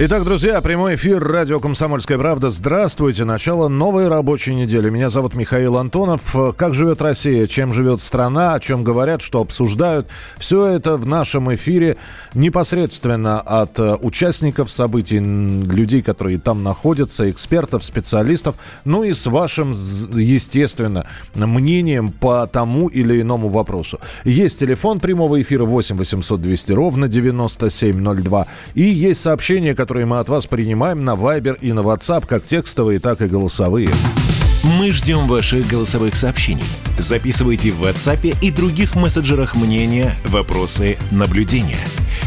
Итак, друзья, прямой эфир радио «Комсомольская правда». Здравствуйте. Начало новой рабочей недели. Меня зовут Михаил Антонов. Как живет Россия, чем живет страна, о чем говорят, что обсуждают. Все это в нашем эфире непосредственно от э, участников событий, людей, которые там находятся, экспертов, специалистов, ну и с вашим, естественно, мнением по тому или иному вопросу. Есть телефон прямого эфира 8 800 200 ровно 9702. И есть сообщение, которое которые мы от вас принимаем на Viber и на WhatsApp, как текстовые, так и голосовые. Мы ждем ваших голосовых сообщений. Записывайте в WhatsApp и других мессенджерах мнения, вопросы, наблюдения.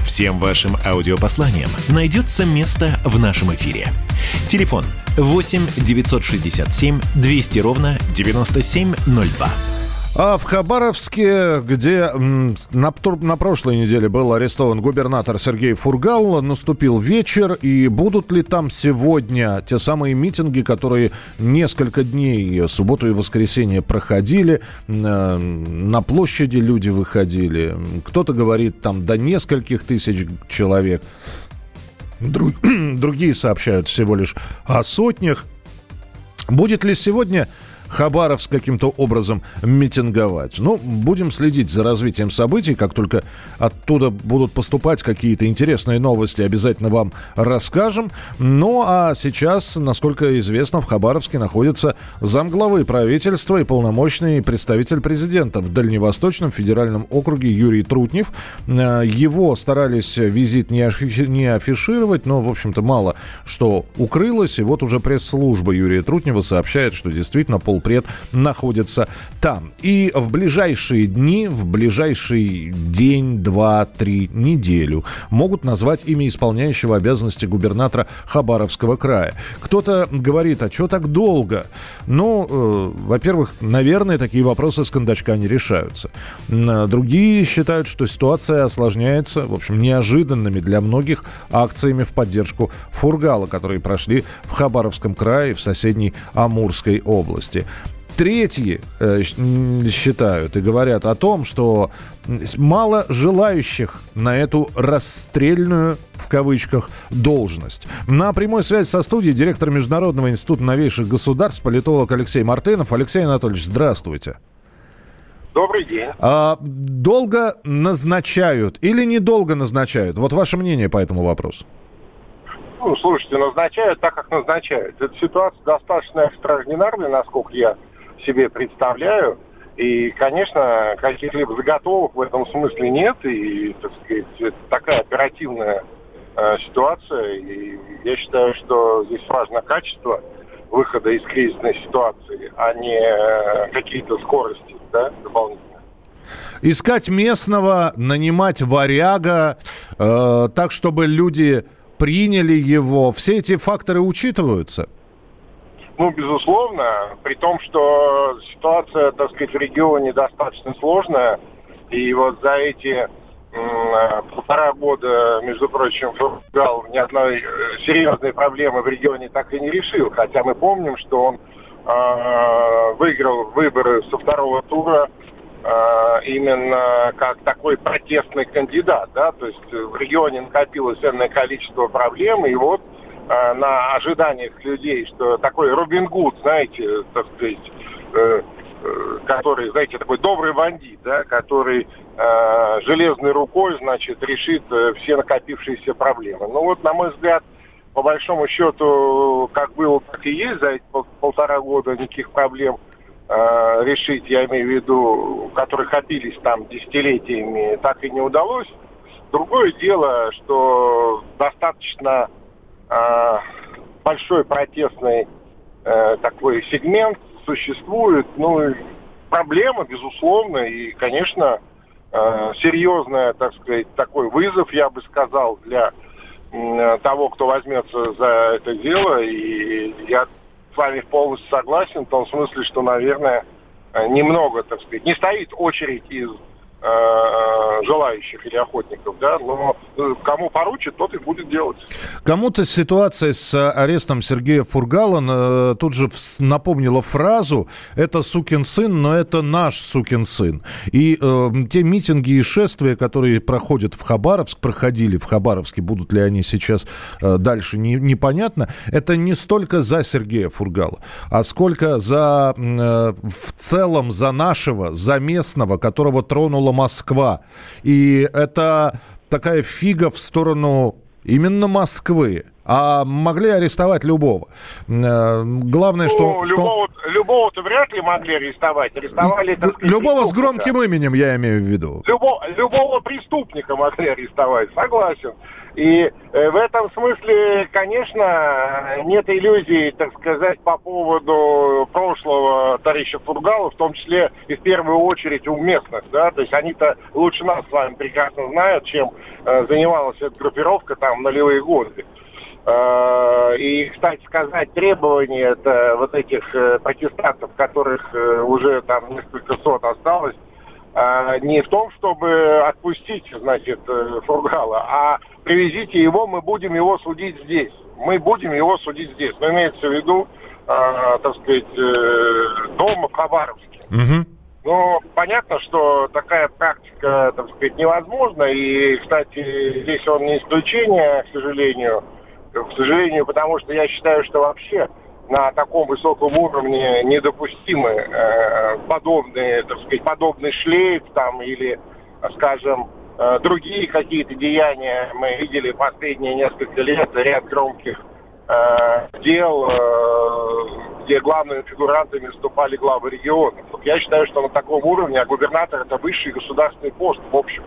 Всем вашим аудиопосланиям найдется место в нашем эфире. Телефон 8 967 200 ровно 9702. А в Хабаровске, где на, на прошлой неделе был арестован губернатор Сергей Фургал, наступил вечер, и будут ли там сегодня те самые митинги, которые несколько дней, субботу и воскресенье проходили, э, на площади люди выходили, кто-то говорит там до нескольких тысяч человек, Друг, другие сообщают всего лишь о сотнях. Будет ли сегодня Хабаровск каким-то образом митинговать. Ну, будем следить за развитием событий. Как только оттуда будут поступать какие-то интересные новости, обязательно вам расскажем. Ну, а сейчас, насколько известно, в Хабаровске находится замглавы правительства и полномочный представитель президента в Дальневосточном федеральном округе Юрий Трутнев. Э, его старались визит не, афи- не афишировать, но, в общем-то, мало что укрылось. И вот уже пресс-служба Юрия Трутнева сообщает, что действительно пол полпред находится там. И в ближайшие дни, в ближайший день, два, три, неделю могут назвать имя исполняющего обязанности губернатора Хабаровского края. Кто-то говорит, а что так долго? Ну, э, во-первых, наверное, такие вопросы с кондачка не решаются. Другие считают, что ситуация осложняется, в общем, неожиданными для многих акциями в поддержку Фургала, которые прошли в Хабаровском крае в соседней Амурской области. Третьи э, считают и говорят о том, что мало желающих на эту расстрельную, в кавычках, должность. На прямой связи со студией директор Международного института новейших государств, политолог Алексей Мартынов. Алексей Анатольевич, здравствуйте. Добрый день. А, долго назначают или недолго назначают? Вот ваше мнение по этому вопросу. Ну, слушайте, назначают так, как назначают. Эта ситуация достаточно экстраординарная, насколько я себе представляю. И, конечно, каких-либо заготовок в этом смысле нет. И, так сказать, это такая оперативная э, ситуация. И я считаю, что здесь важно качество выхода из кризисной ситуации, а не э, какие-то скорости да, дополнительные. Искать местного, нанимать варяга, э, так, чтобы люди приняли его. Все эти факторы учитываются? Ну, безусловно, при том, что ситуация, так сказать, в регионе достаточно сложная, и вот за эти полтора года, между прочим, Фургал ни одной э, серьезной проблемы в регионе так и не решил, хотя мы помним, что он э, выиграл выборы со второго тура именно как такой протестный кандидат, да, то есть в регионе накопилось ценное количество проблем, и вот Э, на ожиданиях людей, что такой Робин Гуд, знаете, так сказать, э, э, который, знаете, такой добрый бандит, да, который э, железной рукой, значит, решит э, все накопившиеся проблемы. Ну вот, на мой взгляд, по большому счету, как было, так и есть за эти пол полтора года никаких проблем э, решить, я имею в виду, которые копились там десятилетиями, так и не удалось. Другое дело, что достаточно э, большой протестный э, такой сегмент существует. Ну, проблема, безусловно, и, конечно, э, серьезная, так сказать, такой вызов, я бы сказал, для э, того, кто возьмется за это дело. И я с вами полностью согласен в том смысле, что, наверное, немного, так сказать, не стоит очередь из Э, желающих или охотников, да, но э, кому поручит, тот и будет делать. Кому-то ситуация с арестом Сергея Фургала э, тут же напомнила фразу «это сукин сын, но это наш сукин сын». И э, те митинги и шествия, которые проходят в Хабаровск, проходили в Хабаровске, будут ли они сейчас э, дальше, не, непонятно, это не столько за Сергея Фургала, а сколько за э, в целом за нашего, за местного, которого тронула приехала Москва. И это такая фига в сторону именно Москвы. А могли арестовать любого. Э, главное, что... Ну, любого, что... любого-то вряд ли могли арестовать. Арестовали... Сказать, любого с громким именем, я имею в виду. Любо, любого преступника могли арестовать, согласен. И э, в этом смысле, конечно, нет иллюзий, так сказать, по поводу прошлого товарища Фургала, в том числе и в первую очередь у местных, да, то есть они-то лучше нас с вами прекрасно знают, чем э, занималась эта группировка там нулевые годы. Э, и, кстати сказать, требования это вот этих протестантов, которых уже там несколько сот осталось, не в том, чтобы отпустить, значит, Фургала, а привезите его, мы будем его судить здесь. Мы будем его судить здесь. Но имеется в виду, э, так сказать, э, дома в Хабаровске. Угу. Но понятно, что такая практика, так сказать, невозможна. И, кстати, здесь он не исключение, к сожалению. К сожалению, потому что я считаю, что вообще на таком высоком уровне недопустимы э, подобные, так сказать, подобный шлейф там или, скажем, другие какие-то деяния. Мы видели последние несколько лет ряд громких э, дел, э, где главными фигурантами выступали главы регионов. Я считаю, что на таком уровне, а губернатор это высший государственный пост, в общем.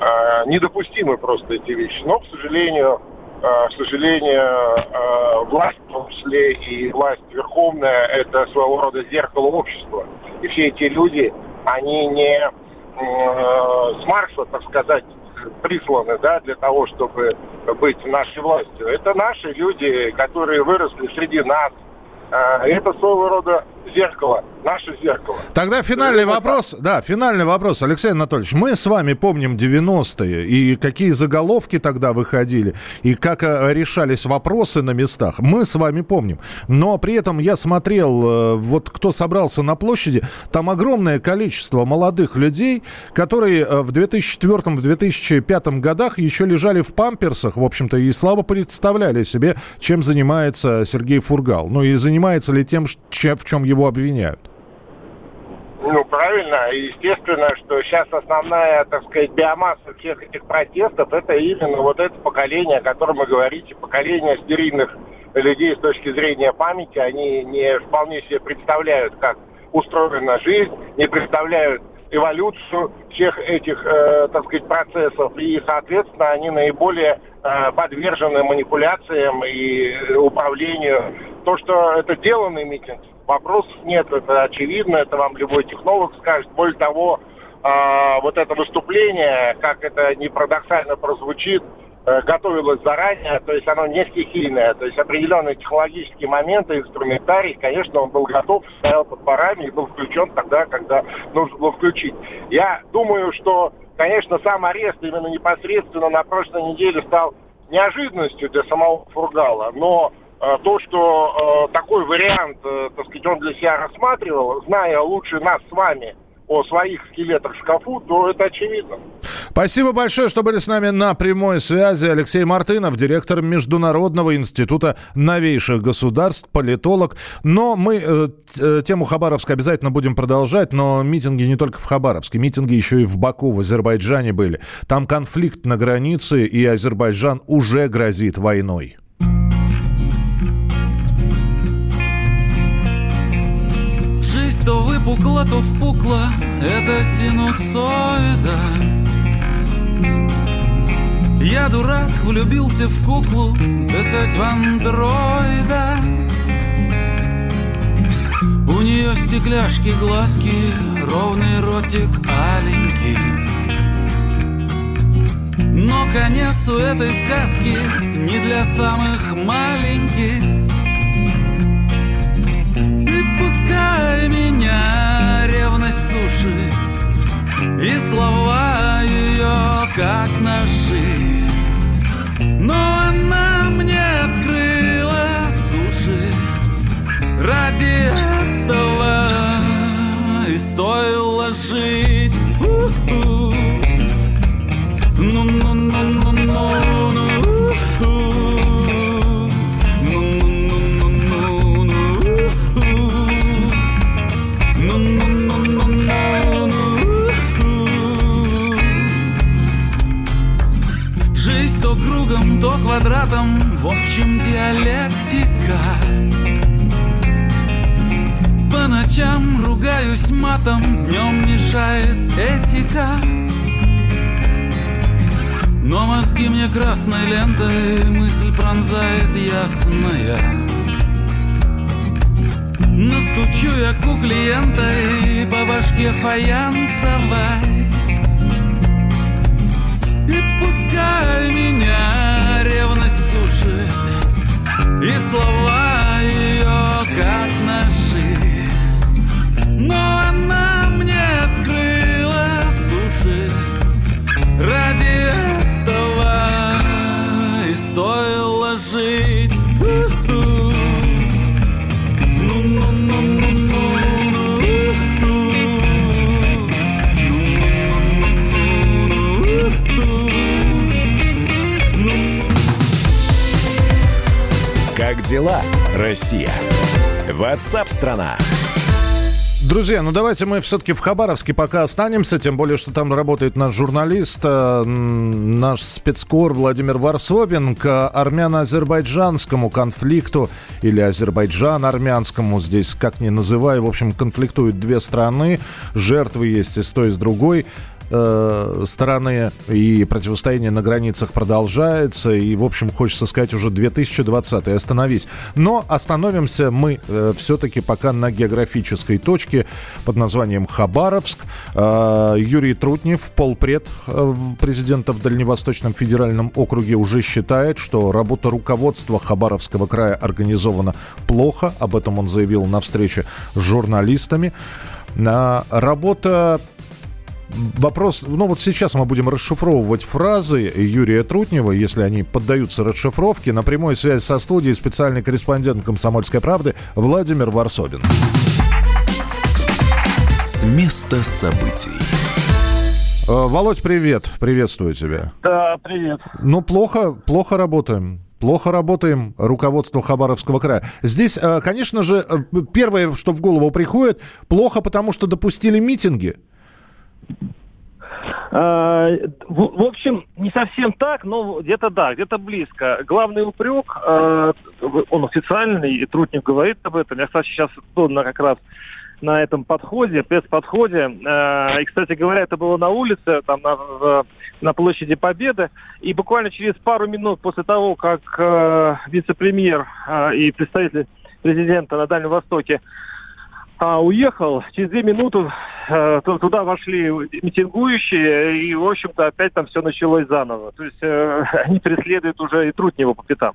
Э, недопустимы просто эти вещи. Но, к сожалению, Э, к сожалению, э, власть, в том числе и власть верховная, это своего рода зеркало общества. И все эти люди, они не э, с Марса, так сказать, присланы да, для того, чтобы быть нашей властью. Это наши люди, которые выросли среди нас, а, это своего рода зеркало, наше зеркало. Тогда финальный это вопрос, да, финальный вопрос, Алексей Анатольевич. Мы с вами помним 90-е, и какие заголовки тогда выходили, и как э, решались вопросы на местах. Мы с вами помним. Но при этом я смотрел, э, вот кто собрался на площади, там огромное количество молодых людей, которые э, в 2004-2005 годах еще лежали в памперсах, в общем-то, и слабо представляли себе, чем занимается Сергей Фургал. Ну и занимается ли тем, в чем его обвиняют? Ну, правильно. Естественно, что сейчас основная, так сказать, биомасса всех этих протестов, это именно вот это поколение, о котором вы говорите, поколение стерильных людей с точки зрения памяти. Они не вполне себе представляют, как устроена жизнь, не представляют эволюцию всех этих, э, так сказать, процессов. И, соответственно, они наиболее э, подвержены манипуляциям и управлению то, что это деланный митинг, вопросов нет, это очевидно, это вам любой технолог скажет. Более того, э, вот это выступление, как это не парадоксально прозвучит, э, готовилось заранее, то есть оно не стихийное, то есть определенные технологические моменты, инструментарий, конечно, он был готов, стоял под парами и был включен тогда, когда нужно было включить. Я думаю, что, конечно, сам арест именно непосредственно на прошлой неделе стал неожиданностью для самого Фургала, но то, что э, такой вариант, э, так сказать, он для себя рассматривал, зная лучше нас с вами о своих скелетах в шкафу, то это очевидно. Спасибо большое, что были с нами на прямой связи. Алексей Мартынов, директор Международного института новейших государств, политолог. Но мы э, тему Хабаровска обязательно будем продолжать, но митинги не только в Хабаровске, митинги еще и в Баку, в Азербайджане были. Там конфликт на границе, и Азербайджан уже грозит войной. То выпукла, то впукла, это синусоида. Я дурак, влюбился в куклу, писать в андроида. У нее стекляшки, глазки, ровный ротик аленький. Но конец у этой сказки не для самых маленьких Ласкай меня, ревность суши И слова ее, как ножи. Но она мне открыла суши Ради этого и стоит в общем диалектика. По ночам ругаюсь матом, днем мешает этика. Но мозги мне красной лентой мысль пронзает ясная. Настучу я у клиента и по башке фаянсовой. И пускай меня ревность сушит И слова ее как ножи. Но она мне открыла суши Ради этого и стоило жить дела, Россия? Ватсап-страна! Друзья, ну давайте мы все-таки в Хабаровске пока останемся, тем более, что там работает наш журналист, э, наш спецкор Владимир Варсобин к армяно-азербайджанскому конфликту или азербайджан-армянскому, здесь как ни называй, в общем, конфликтуют две страны, жертвы есть и с той, и с другой э, стороны, и противостояние на границах продолжается, и, в общем, хочется сказать, уже 2020 остановись. Но остановимся мы э, все-таки пока на географической точке под названием Хабаровск. Э, Юрий Трутнев, полпред э, президента в Дальневосточном федеральном округе, уже считает, что работа руководства Хабаровского края организована плохо. Об этом он заявил на встрече с журналистами. А, работа Вопрос, ну вот сейчас мы будем расшифровывать фразы Юрия Трутнева, если они поддаются расшифровке. На прямой связи со студией специальный корреспондент «Комсомольской правды» Владимир Варсобин. С места событий. Э, Володь, привет. Приветствую тебя. Да, привет. Ну, плохо, плохо работаем. Плохо работаем, руководство Хабаровского края. Здесь, э, конечно же, э, первое, что в голову приходит, плохо, потому что допустили митинги. А, В, общем, не совсем так, но где-то да, где-то близко. Главный упрек, э, он официальный, и Трутнев говорит об этом. Я, кстати, сейчас на как раз на этом подходе, пресс-подходе. Э, И, кстати говоря, это было на улице, там на, на площади Победы. И буквально через пару минут после того, как вице-премьер и представитель президента на Дальнем Востоке а, уехал, через две минуты э, ту- туда вошли митингующие, и, в общем-то, опять там все началось заново. То есть э, они преследуют уже и Трутнева по пятам.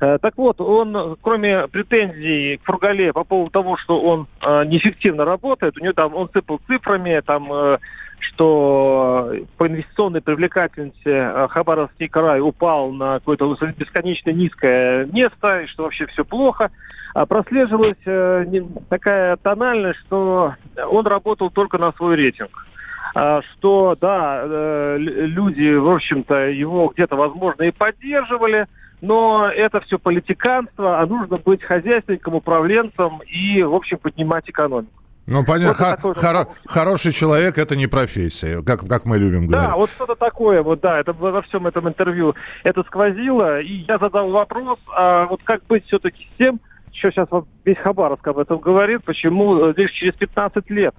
Э, Так вот, он, кроме претензий к Фургале по поводу того, что он э, неэффективно работает, у него там, он сыпал цифрами, там, э, что по инвестиционной привлекательности э, Хабаровский край упал на какое-то бесконечно низкое место, и что вообще все плохо. А прослеживалась э, такая тональность, что он работал только на свой рейтинг. А, что, да, э, лю- люди, в общем-то, его где-то, возможно, и поддерживали, но это все политиканство, а нужно быть хозяйственником, управленцем и, в общем, поднимать экономику. Ну, понятно, Вот хоро- вопрос. хороший человек – это не профессия, как, как мы любим говорить. Да, вот что-то такое, вот да, это во всем этом интервью это сквозило. И я задал вопрос, а вот как быть все-таки с тем, что сейчас вот весь Хабаровск об этом говорит, почему э, лишь через 15 лет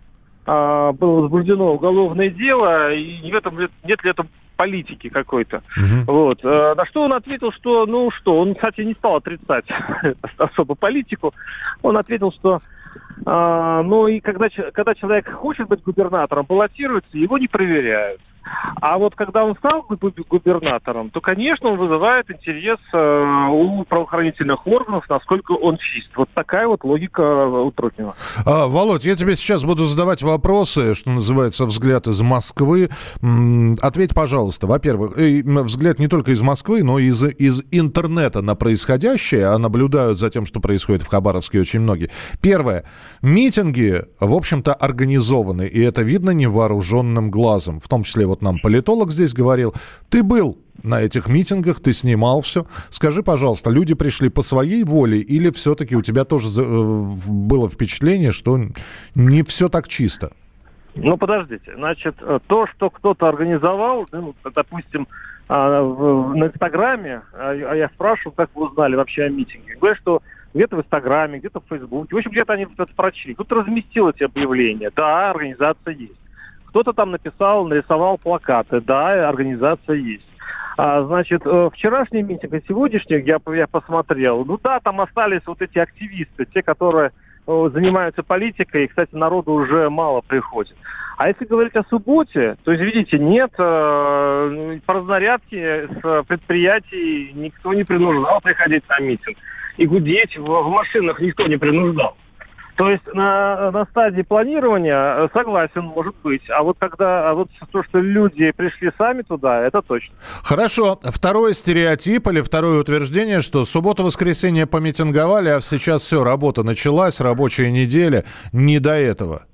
а, было возбуждено уголовное дело, и в этом нет ли это политики какой-то. Мгм. Вот. Э, На что он ответил, что, ну что, он, кстати, не стал отрицать особо политику. Он ответил, что а, ну и когда, когда человек хочет быть губернатором, баллотируется, его не проверяют. А вот когда он стал губернатором, то, конечно, он вызывает интерес э, у правоохранительных органов, насколько он чист. Вот такая вот логика у Трутнева. А, Володь, я тебе сейчас буду задавать вопросы, что называется, взгляд из Москвы. Ответь, пожалуйста. Во-первых, взгляд не только из Москвы, но и из, из интернета на происходящее, а наблюдают за тем, что происходит в Хабаровске очень многие. Первое. Митинги, в общем-то, организованы, и это видно невооруженным глазом. В том числе вот нам политолог здесь говорил, ты был на этих митингах, ты снимал все. Скажи, пожалуйста, люди пришли по своей воле или все-таки у тебя тоже э, было впечатление, что не все так чисто? Ну, подождите. Значит, э, то, что кто-то организовал, ну, допустим, а, на Инстаграме, а, а я спрашивал, как вы узнали вообще о митинге. Говорят, что где-то в Инстаграме, где-то в Фейсбуке. В общем, где-то они это прочли. Кто-то разместил эти объявления. Да, организация есть. Кто-то там написал, нарисовал плакаты. Да, организация есть. А, значит, э, вчерашний митинг и сегодняшний, я, я посмотрел, ну да, там остались вот эти активисты, те, которые э, занимаются политикой, и, кстати, народу уже мало приходит. А если говорить о субботе, то есть, видите, нет э, по разнарядке с предприятий никто не принуждал приходить на митинг. И гудеть в, в машинах никто не принуждал. То есть на, на стадии планирования э, согласен, может быть. А вот когда а вот то, что люди пришли сами туда, это точно. Хорошо. Второй стереотип или второе утверждение, что субботу-воскресенье помитинговали, а сейчас все, работа началась, рабочая неделя. Не до этого.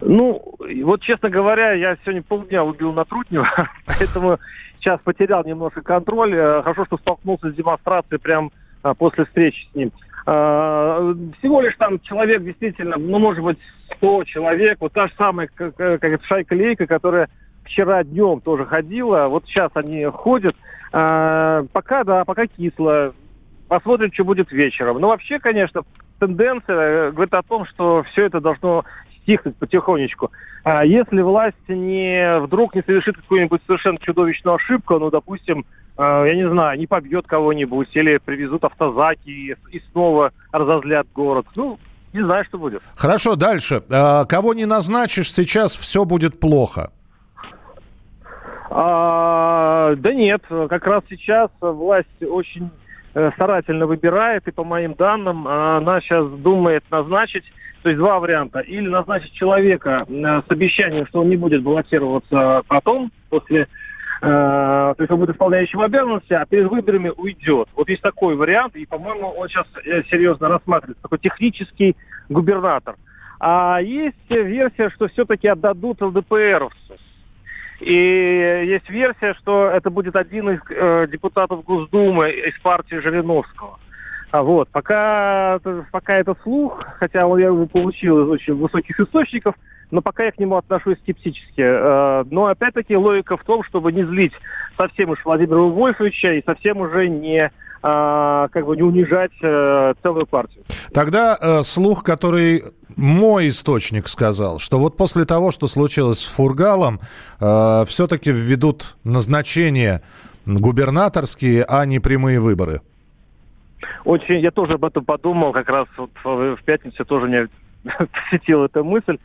Ну, вот, честно говоря, я сегодня полдня убил на Трутнева, поэтому сейчас потерял немножко контроль. Э, хорошо, что столкнулся с демонстрацией прямо а, после встречи с ним. А, всего лишь там человек действительно, ну, может быть, 100 человек, вот та же самая как, как шайка-лейка, которая вчера днем тоже ходила, вот сейчас они ходят. А, пока, да, пока кисло. Посмотрим, что будет вечером. Но вообще, конечно, тенденция э, говорит о том, что все это должно стихнуть потихонечку. А если власть не вдруг не совершит какую-нибудь совершенно чудовищную ошибку, ну, допустим, Э, я не знаю, не побьет кого-нибудь или привезут автозаки и, и снова разозлят город. Ну, не знаю, что будет. Хорошо, дальше. А, кого не назначишь, сейчас все будет плохо. А, да нет, как раз сейчас власть очень э, старательно выбирает, и по моим данным, она сейчас думает назначить, то есть два варианта. Или назначить человека э, с обещанием, что он не будет баллотироваться потом, после Э, то есть он будет исполняющим обязанности, а перед выборами уйдет. Вот есть такой вариант, и, по-моему, он сейчас э, серьезно рассматривается, такой технический губернатор. А есть версия, что все-таки отдадут ЛДПРовцу. И есть версия, что это будет один из э, депутатов Госдумы из партии Жириновского. А вот, пока, пока это слух, хотя я его получил из очень высоких источников, но пока я к нему отношусь скептически. Э, но опять-таки логика в том, чтобы не злить совсем уж Владимира Вольфовича и совсем уже не а, как бы не унижать э, целую партию. Тогда э, слух, который мой источник сказал, что вот после того, что случилось с Фургалом, э, все-таки введут назначение губернаторские, а не прямые выборы. Очень, я тоже об этом подумал, как раз вот в пятницу тоже меня посетила эта мысль.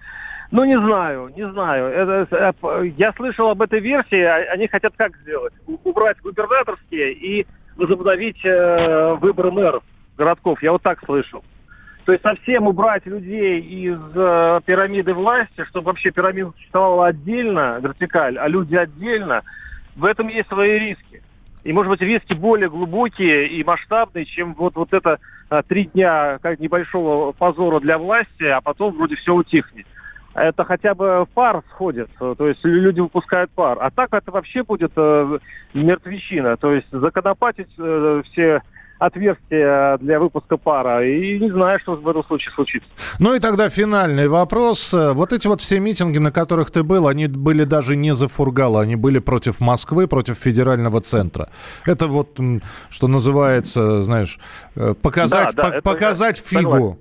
Ну, не знаю, не знаю. Это, я слышал об этой версии. А они хотят как сделать? Убрать губернаторские и возобновить э, выборы мэров городков. Я вот так слышал. То есть совсем убрать людей из э, пирамиды власти, чтобы вообще пирамида существовала отдельно, вертикаль, а люди отдельно. В этом есть свои риски. И, может быть, риски более глубокие и масштабные, чем вот, вот это а, три дня как небольшого позора для власти, а потом вроде все утихнет это хотя бы пар сходит, то есть люди выпускают пар. А так это вообще будет э, мертвечина, то есть законопатить э, все отверстия для выпуска пара. И не знаю, что в этом случае случится. Ну и тогда финальный вопрос. Вот эти вот все митинги, на которых ты был, они были даже не за Фургала, они были против Москвы, против федерального центра. Это вот, что называется, знаешь, э, показать, да, да, по- показать это, фигу. Согласен.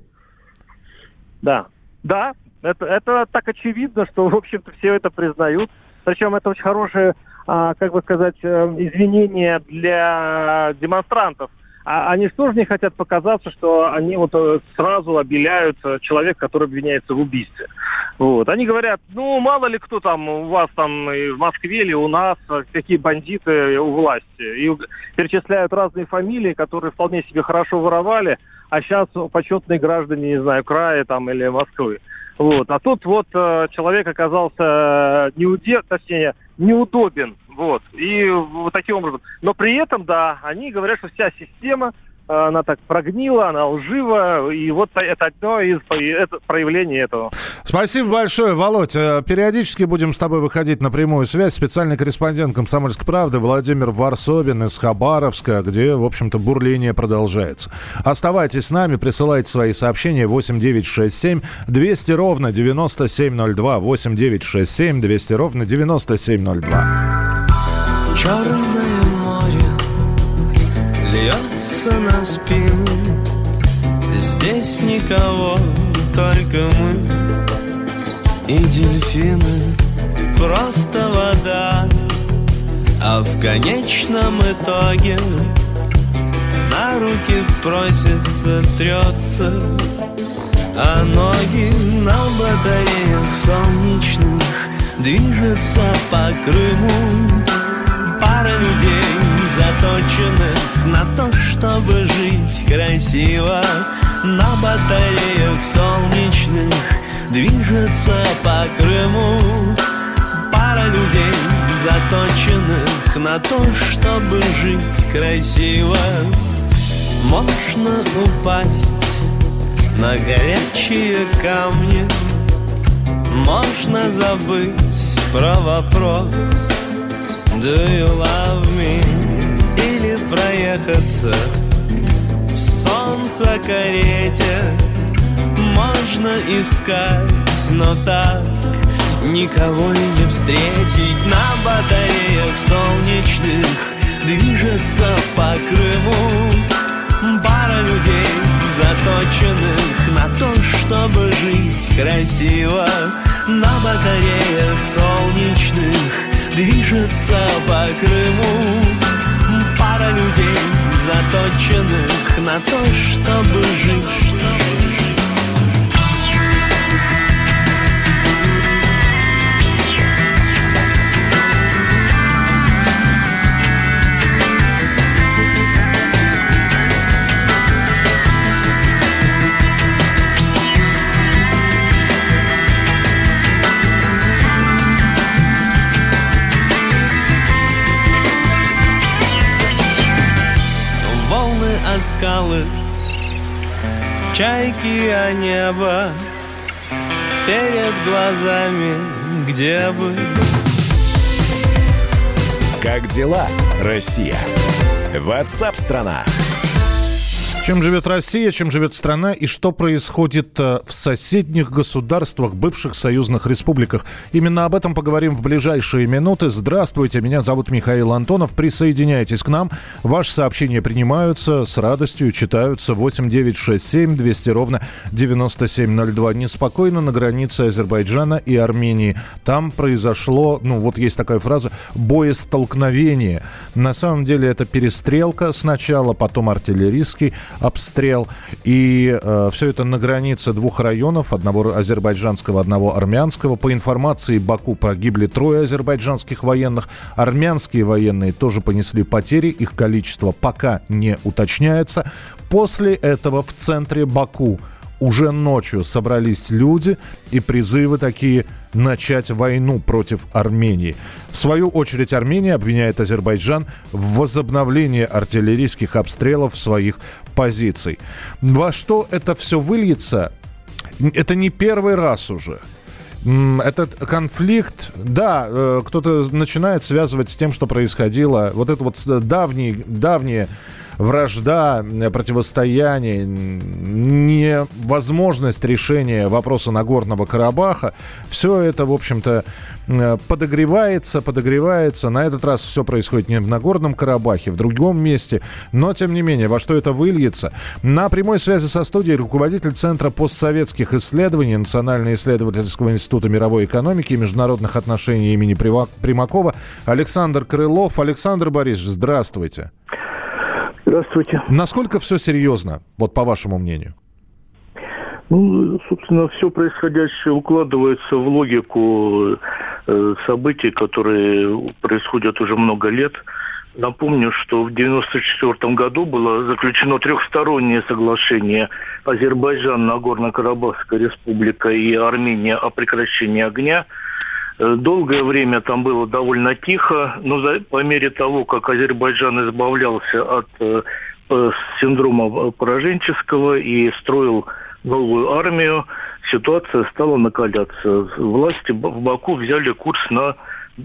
Да, да, это, это так очевидно, что, в общем-то, все это признают. Причем это очень хорошее, а, как бы сказать, э, извинение для демонстрантов. А они что же не хотят показаться, что они вот э, сразу обеляют человека, который обвиняется в убийстве. Вот. Они говорят, ну, мало ли кто там у вас там и в Москве или у нас, какие бандиты у власти. И перечисляют разные фамилии, которые вполне себе хорошо воровали, а сейчас почетные граждане, не знаю, края там или Москвы. Вот. А тут вот э, человек оказался неудел, точнее, неудобен. Вот. И вот таким образом. Но при этом, да, они говорят, что вся система она так прогнила, она лжива, и вот это одно из проявлений этого. Спасибо большое, Володь. Э, периодически будем с тобой выходить на прямую связь. Специальный корреспондент «Комсомольской правды» Владимир Варсобин из Хабаровска, где, в общем-то, бурление продолжается. Оставайтесь с нами, присылайте свои сообщения 8967 200 ровно 9702 8967 200 ровно 9702. Черная льется на спину. Здесь никого, только мы И дельфины, просто вода А в конечном итоге На руки просится, трется А ноги на батареях солнечных Движется по Крыму. Пара людей, заточенных на то, чтобы жить красиво На батареях солнечных движется по Крыму Пара людей, заточенных на то, чтобы жить красиво Можно упасть на горячие камни Можно забыть про вопрос Do you love me? Проехаться В солнце карете Можно искать, но так Никого и не встретить. На батареях солнечных Движется по Крыму Пара людей, заточенных На то, чтобы жить красиво. На батареях солнечных Движется по Крыму пара людей, заточенных на то, чтобы жить. Скалы Чайки, а небо Перед глазами, где бы Как дела, Россия? Ватсап-страна! Чем живет Россия, чем живет страна и что происходит э, в соседних государствах, бывших союзных республиках. Именно об этом поговорим в ближайшие минуты. Здравствуйте, меня зовут Михаил Антонов. Присоединяйтесь к нам. Ваши сообщения принимаются с радостью, читаются 8967 200 ровно 9702. Неспокойно на границе Азербайджана и Армении. Там произошло, ну вот есть такая фраза, боестолкновение. На самом деле это перестрелка сначала, потом артиллерийский обстрел. И э, все это на границе двух районов, одного азербайджанского, одного армянского. По информации Баку погибли трое азербайджанских военных. Армянские военные тоже понесли потери, их количество пока не уточняется. После этого в центре Баку уже ночью собрались люди и призывы такие начать войну против Армении. В свою очередь Армения обвиняет Азербайджан в возобновлении артиллерийских обстрелов своих позиций. Во что это все выльется, это не первый раз уже. Этот конфликт, да, э, кто-то начинает связывать с тем, что происходило. Вот это вот давние, давние вражда, противостояние, невозможность решения вопроса Нагорного Карабаха, все это, в общем-то, подогревается, подогревается. На этот раз все происходит не в Нагорном Карабахе, в другом месте. Но, тем не менее, во что это выльется? На прямой связи со студией руководитель Центра постсоветских исследований Национального исследовательского института мировой экономики и международных отношений имени Примакова Александр Крылов. Александр Борисович, здравствуйте. Здравствуйте. Насколько все серьезно, вот по вашему мнению? Ну, собственно, все происходящее укладывается в логику э, событий, которые происходят уже много лет. Напомню, что в 1994 году было заключено трехстороннее соглашение Азербайджан, Нагорно-Карабахская республика и Армения о прекращении огня. Э, долгое время там было довольно тихо, но за, по мере того, как Азербайджан избавлялся от э, синдрома пораженческого и строил новую армию, ситуация стала накаляться. Власти в Баку взяли курс на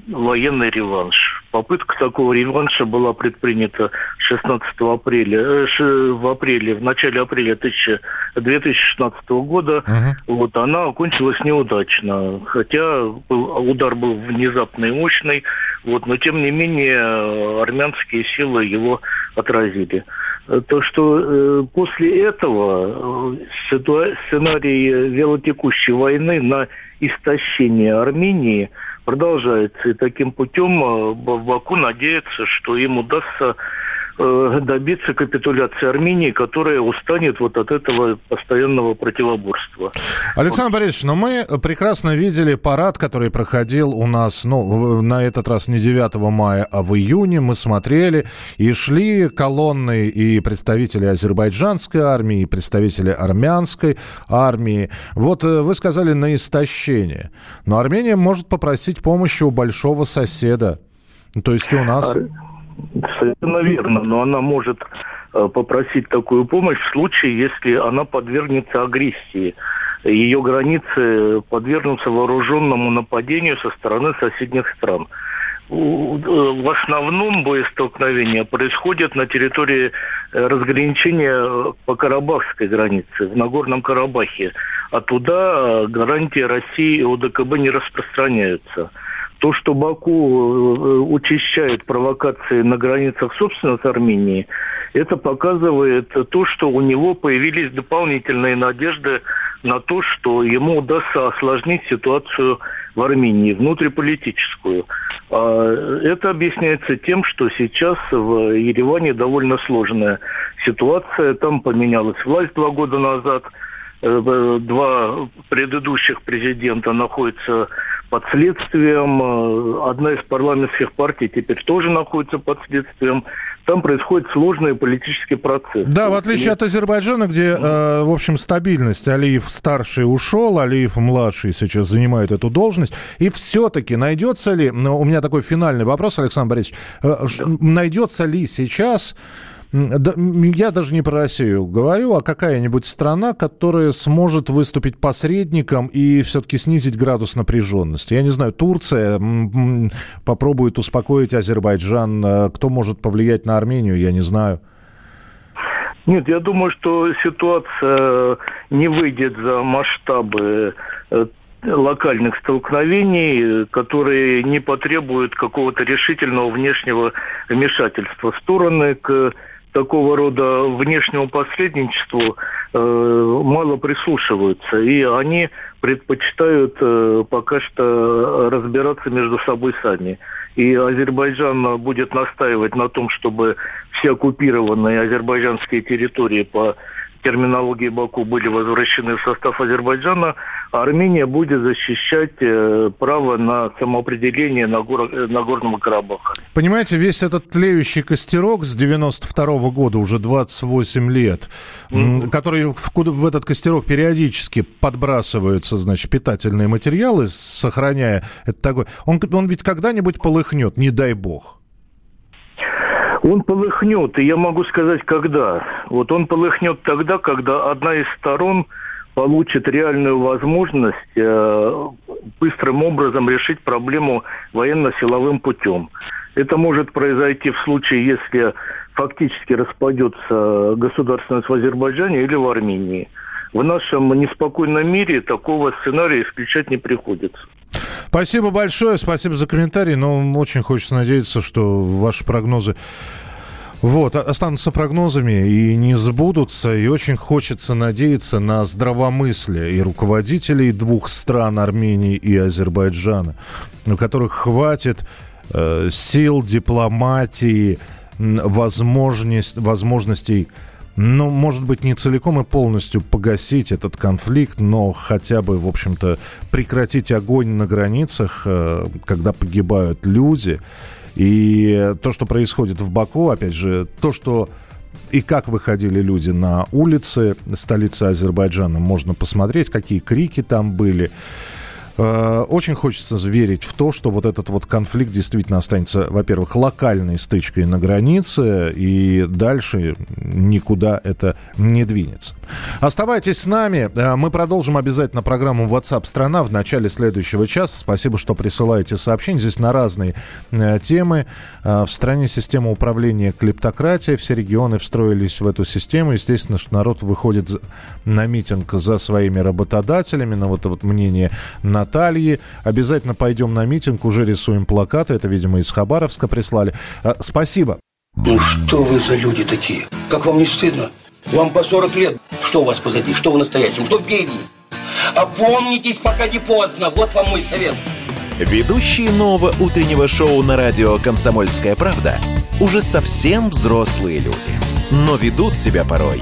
военный реванш. Попытка такого реванша была предпринята 16 апреля, э, в апреле, в начале апреля 2016 года. Uh-huh. Вот она окончилась неудачно, хотя был, удар был внезапный и мощный, вот, но тем не менее армянские силы его отразили. То, что э, после этого э, ситуа- сценарий велотекущей войны на истощение Армении – продолжается. И таким путем э, Баку надеется, что им удастся добиться капитуляции Армении, которая устанет вот от этого постоянного противоборства. Александр вот. Борисович, но мы прекрасно видели парад, который проходил у нас, ну, на этот раз не 9 мая, а в июне. Мы смотрели, и шли колонны и представители азербайджанской армии, и представители армянской армии. Вот э, вы сказали на истощение. Но Армения может попросить помощи у большого соседа. То есть у нас... Совершенно верно, но она может э, попросить такую помощь в случае, если она подвергнется агрессии. Ее границы подвергнутся вооруженному нападению со стороны соседних стран. Э, в основном боестолкновения происходят на территории э, разграничения по Карабахской границе, в Нагорном Карабахе. А туда гарантии России и ОДКБ не распространяются. То, что Баку э, учащает провокации на границах, собственно, с Арменией, это показывает то, что у него появились дополнительные надежды на то, что ему удастся осложнить ситуацию в Армении, внутриполитическую. А это объясняется тем, что сейчас в Ереване довольно сложная ситуация. Там поменялась власть два года назад. Э, два предыдущих президента находятся под следствием. Э, одна из парламентских партий теперь тоже находится под следствием. Там происходит сложный политический процесс. Да, в отличие от Азербайджана, где, э, в общем, стабильность. Алиев старший ушел, Алиев младший сейчас занимает эту должность. И все-таки найдется ли, ну, у меня такой финальный вопрос, Александр Борисович, э, да. найдется ли сейчас я даже не про Россию говорю, а какая-нибудь страна, которая сможет выступить посредником и все-таки снизить градус напряженности. Я не знаю, Турция попробует успокоить Азербайджан. Э, кто может повлиять на Армению, я не знаю. Нет, я думаю, что ситуация не выйдет за масштабы э, локальных столкновений, которые не потребуют какого-то решительного внешнего вмешательства. Стороны к такого рода внешнему посредничеству э, мало прислушиваются, и они предпочитают э, пока что разбираться между собой сами. И Азербайджан будет настаивать на том, чтобы все оккупированные азербайджанские территории по терминологии Баку были возвращены в состав Азербайджана, а Армения будет защищать э, право на самоопределение на, гор... Э, на Горном Карабаха. Понимаете, весь этот тлеющий костерок с 92 -го года, уже 28 лет, mm-hmm. который в, в этот костерок периодически подбрасываются, значит, питательные материалы, сохраняя это такой... Он, он ведь когда-нибудь полыхнет, не дай бог. Он полыхнет, и я могу сказать, когда. Вот он полыхнет тогда, когда одна из сторон получит реальную возможность э, быстрым образом решить проблему военно-силовым путем. Это может произойти в случае, если фактически распадется государственность в Азербайджане или в Армении. В нашем неспокойном мире такого сценария исключать не приходится. Спасибо большое, спасибо за комментарий. Но очень хочется надеяться, что ваши прогнозы вот, останутся прогнозами и не сбудутся. И очень хочется надеяться на здравомыслие и руководителей двух стран, Армении и Азербайджана, у которых хватит э, сил, дипломатии, возможность, возможностей ну, может быть, не целиком и полностью погасить этот конфликт, но хотя бы, в общем-то, прекратить огонь на границах, э, когда погибают люди. И то, что происходит в Баку, опять же, то, что и как выходили люди на улицы столицы Азербайджана, можно посмотреть, какие крики там были. Э, очень хочется верить в то, что вот этот вот конфликт действительно останется, во-первых, локальной стычкой на границе, и дальше никуда это не двинется. Оставайтесь с нами. Э, мы продолжим обязательно программу WhatsApp страна в начале следующего часа. Спасибо, что присылаете сообщения. Здесь на разные э, темы. В стране система управления клептократия. Все регионы встроились в эту систему. Естественно, что народ выходит на митинг за своими работодателями. На вот вот мнение на Натальи. Обязательно пойдем на митинг, уже рисуем плакаты. Это, видимо, из Хабаровска прислали. А, спасибо. Ну что вы за люди такие? Как вам не стыдно? Вам по 40 лет. Что у вас позади? Что вы настоящем? Что впереди? Опомнитесь, пока не поздно. Вот вам мой совет. Ведущие нового утреннего шоу на радио «Комсомольская правда» уже совсем взрослые люди. Но ведут себя порой